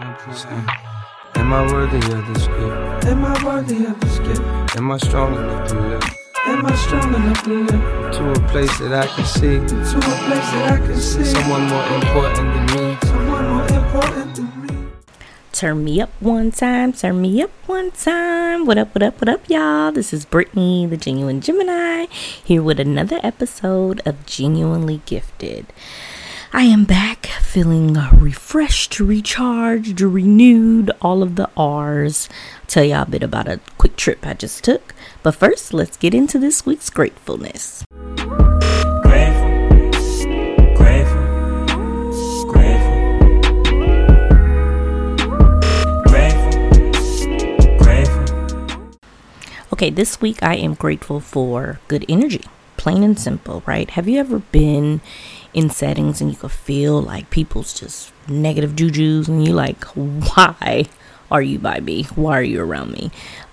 Am I worthy of this gift? Am I worthy of this gift? Am I strong enough to live Am I strong enough to live to a place that I can see to a place that I can see someone more important than me? someone more important than me? Turn me up one time, turn me up one time. What up, what up, what up, y'all? This is Brittany, the Genuine Gemini, here with another episode of Genuinely Gifted. I am back feeling uh, refreshed, recharged, renewed, all of the R's. tell y'all a bit about a quick trip I just took. But first, let's get into this week's gratefulness. Grateful, grateful, grateful. Grateful, grateful. Okay, this week I am grateful for good energy. Plain and simple, right? Have you ever been in settings and you could feel like people's just negative jujus and you like, why are you by me? Why are you around me?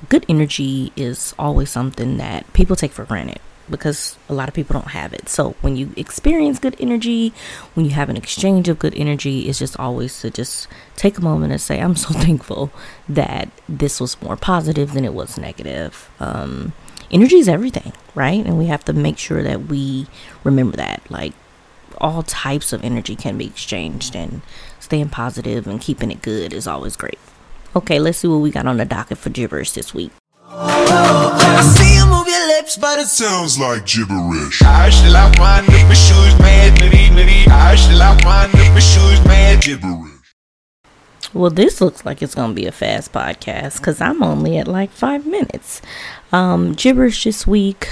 Good energy is always something that people take for granted because a lot of people don't have it. So when you experience good energy, when you have an exchange of good energy, it's just always to just take a moment and say, I'm so thankful that this was more positive than it was negative. Um, energy is everything, right? And we have to make sure that we remember that. Like all types of energy can be exchanged, and staying positive and keeping it good is always great. Okay, let's see what we got on the docket for gibberish this week. I see you move your lips, but it's sounds like gibberish. I should like wind my shoes, man, nitty, nitty. I should like up my shoes, man. Gibberish. Well, this looks like it's going to be a fast podcast because I'm only at like five minutes. Um, gibberish this week.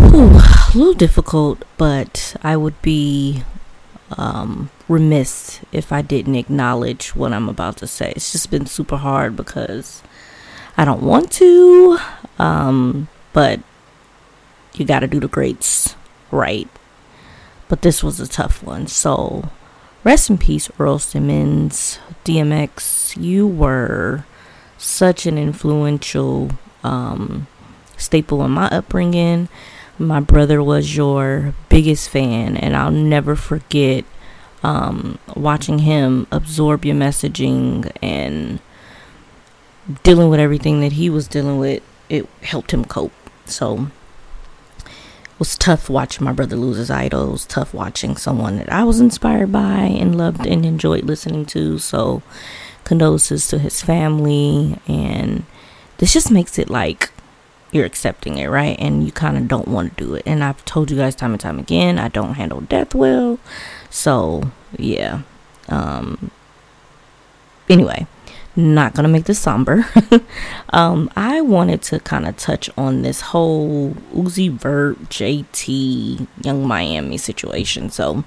A little difficult, but I would be um, remiss if I didn't acknowledge what I'm about to say. It's just been super hard because I don't want to, um, but you got to do the greats right. But this was a tough one. So, rest in peace, Earl Simmons, DMX. You were such an influential um, staple in my upbringing. My brother was your biggest fan, and I'll never forget um, watching him absorb your messaging and dealing with everything that he was dealing with. It helped him cope. So was tough watching my brother lose his idol. It was tough watching someone that I was inspired by and loved and enjoyed listening to. So condolences to his family, and this just makes it like you're accepting it, right? And you kind of don't want to do it. And I've told you guys time and time again, I don't handle death well. So, yeah. Um anyway, not going to make this somber. um I wanted to kind of touch on this whole Uzi Vert JT Yung Miami situation. So,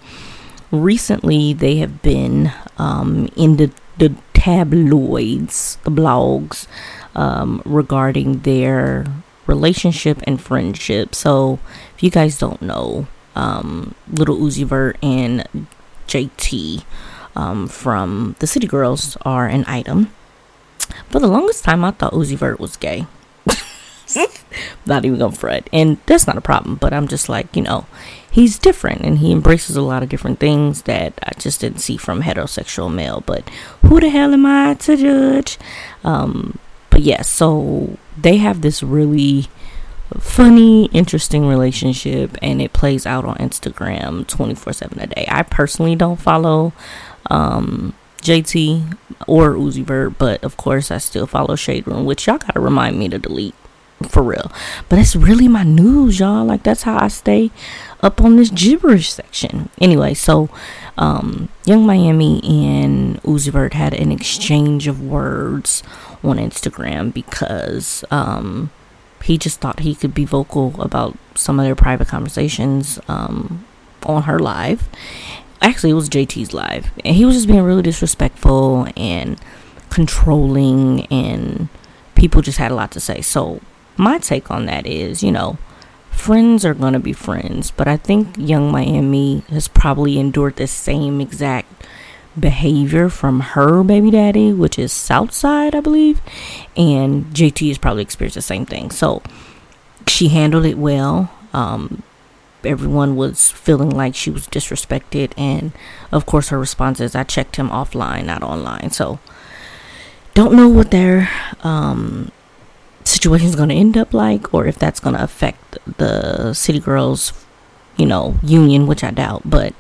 recently they have been um in the the tabloids, the blogs um, regarding their relationship and friendship. So, if you guys don't know, um, Little Uzi Vert and JT um, from the City Girls are an item. For the longest time, I thought Uzi Vert was gay. not even gonna fret, and that's not a problem. But I'm just like, you know, he's different, and he embraces a lot of different things that I just didn't see from heterosexual male. But who the hell am I to judge? Um, but yeah, so they have this really funny, interesting relationship, and it plays out on Instagram 24 7 a day. I personally don't follow um, JT or Uzi Vert, but of course, I still follow Shade Room, which y'all gotta remind me to delete for real. But it's really my news, y'all. Like, that's how I stay up on this gibberish section. Anyway, so um, Yung Miami and Uzi Vert had an exchange of words on Instagram because um, he just thought he could be vocal about some of their private conversations um, on her live. Actually, it was JT's live, and he was just being really disrespectful and controlling, and people just had a lot to say. So, my take on that is, you know, friends are going to be friends, but I think Yung Miami has probably endured the same exact behavior from her baby daddy, which is Southside, I believe, and JT has probably experienced the same thing. So she handled it well. Um, everyone was feeling like she was disrespected and of course her response is i checked him offline not online. So don't know what their um situation is going to end up like or if that's going to affect the city girls you know union which i doubt but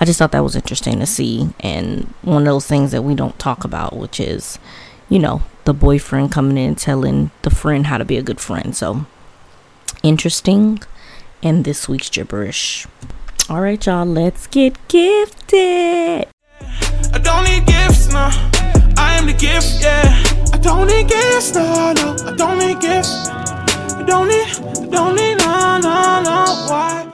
i just thought that was interesting to see. And one of those things that we don't talk about which is you know the boyfriend coming in telling the friend how to be a good friend. So interesting and this week's gibberish all right y'all let's get gifted I don't need gifts, no. I am the gift, yeah. I don't need gifts, no, no. I don't need gifts. I don't need, I don't need, no, no, no. Why?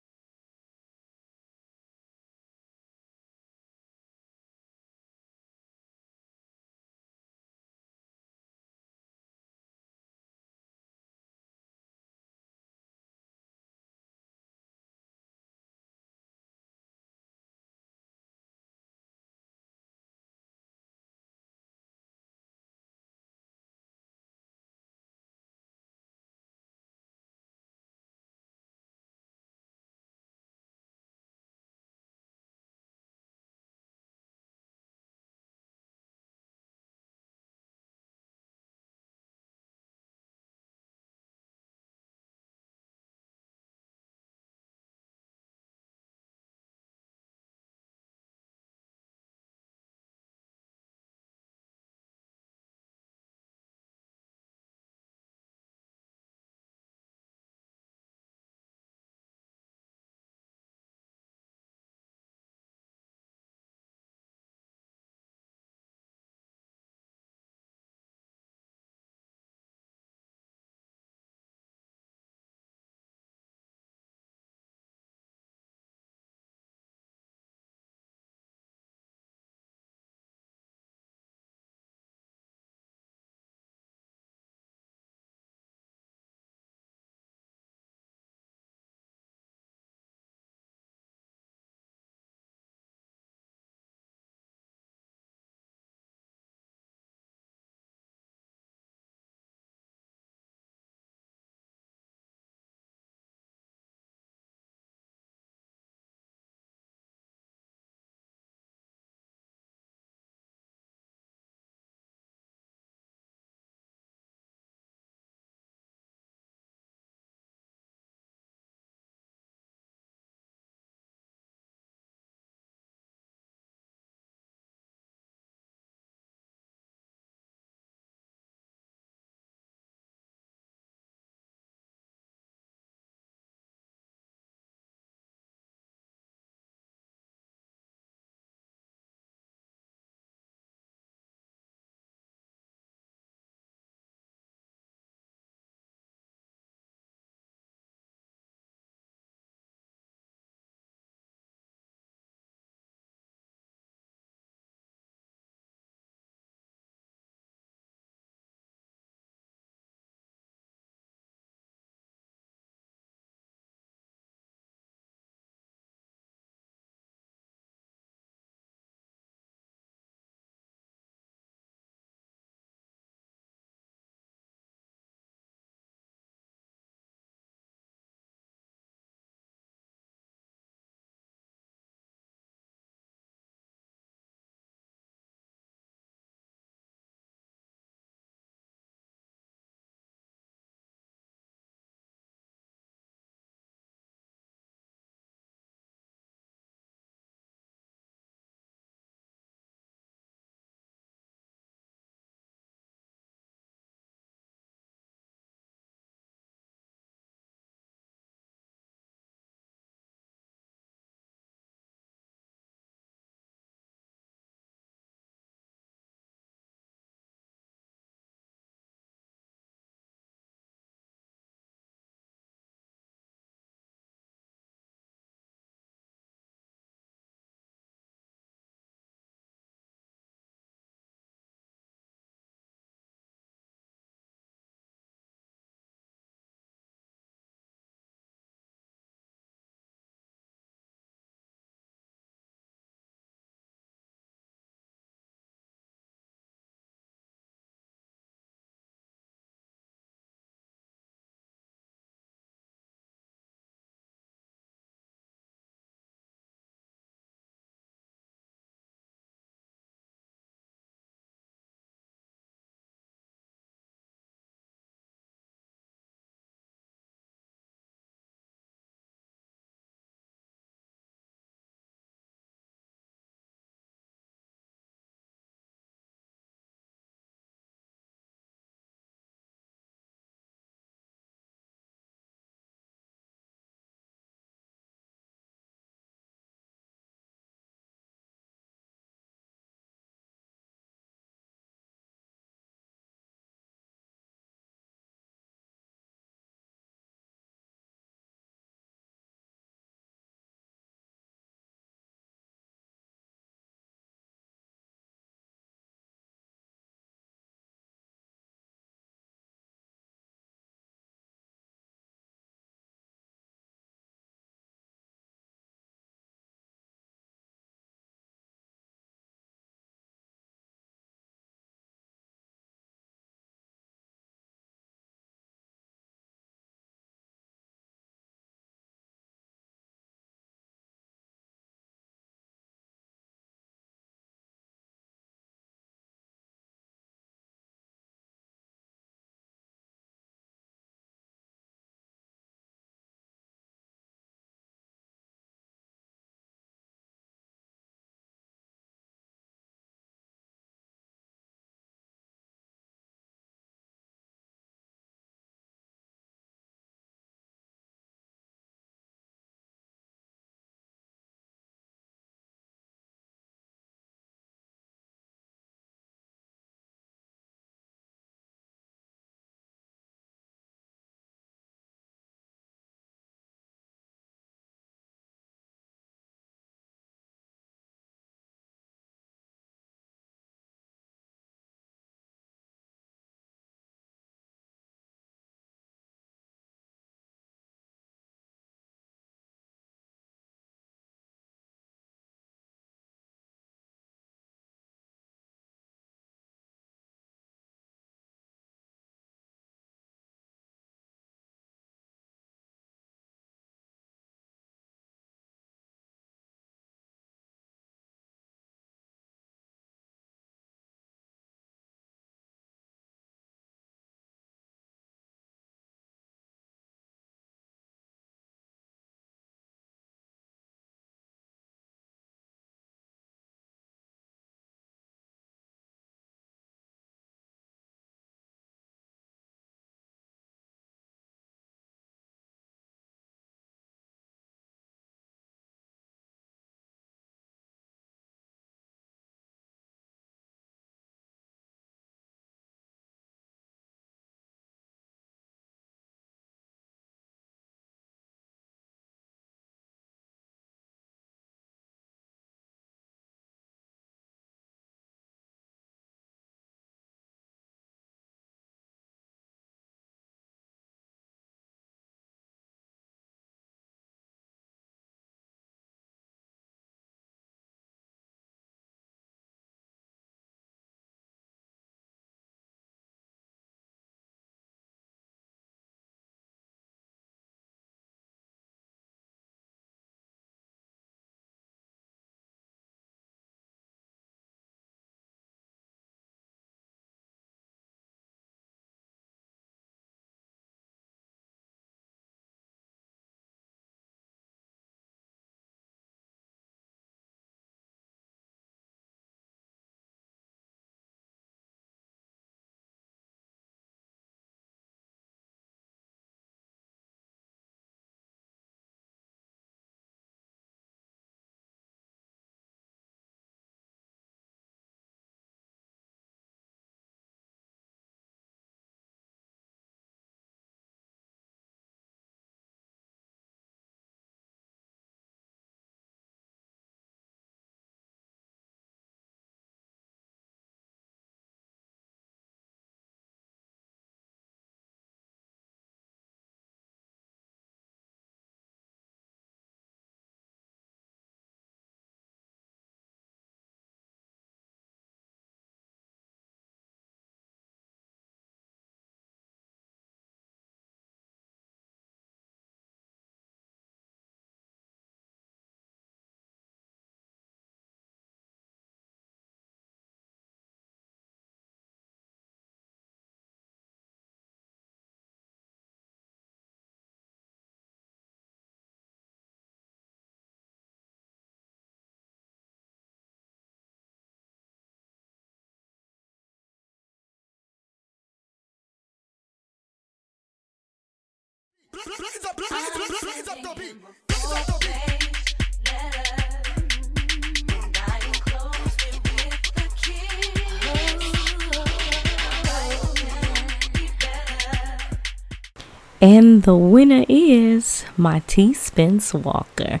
And the winner is my T. Spence Walker.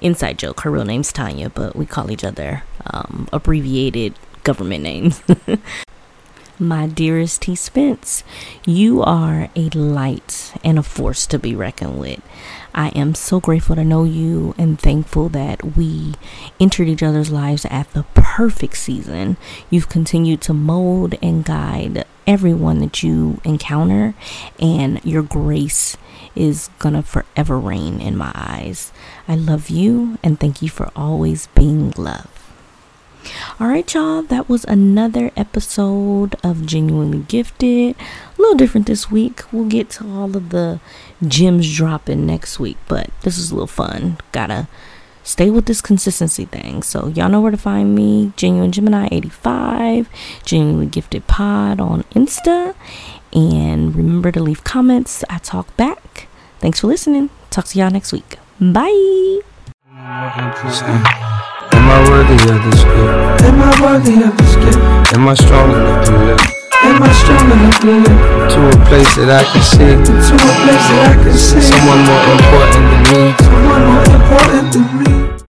Inside joke, her real name's Tanya, but we call each other um, abbreviated government names. my dearest T. Spence, you are a light and a force to be reckoned with. I am so grateful to know you and thankful that we entered each other's lives at the perfect season. You've continued to mold and guide everyone that you encounter, and your grace is gonna forever reign in my eyes. I love you and thank you for always being love. All right, y'all, that was another episode of Genuinely Gifted. A little different this week. We'll get to all of the gems dropping next week, but this is a little fun. Gotta stay with this consistency thing. So, y'all know where to find me Genuine Gemini 85, Genuinely Gifted Pod on Insta. And remember to leave comments. I talk back. Thanks for listening. Talk to y'all next week. Bye. Am I worthy of this gift? Am I worthy of this gift? Am I strong enough to live Am I strong enough to live to a place that I can see to a place that I can see someone more important than me? someone more important than me?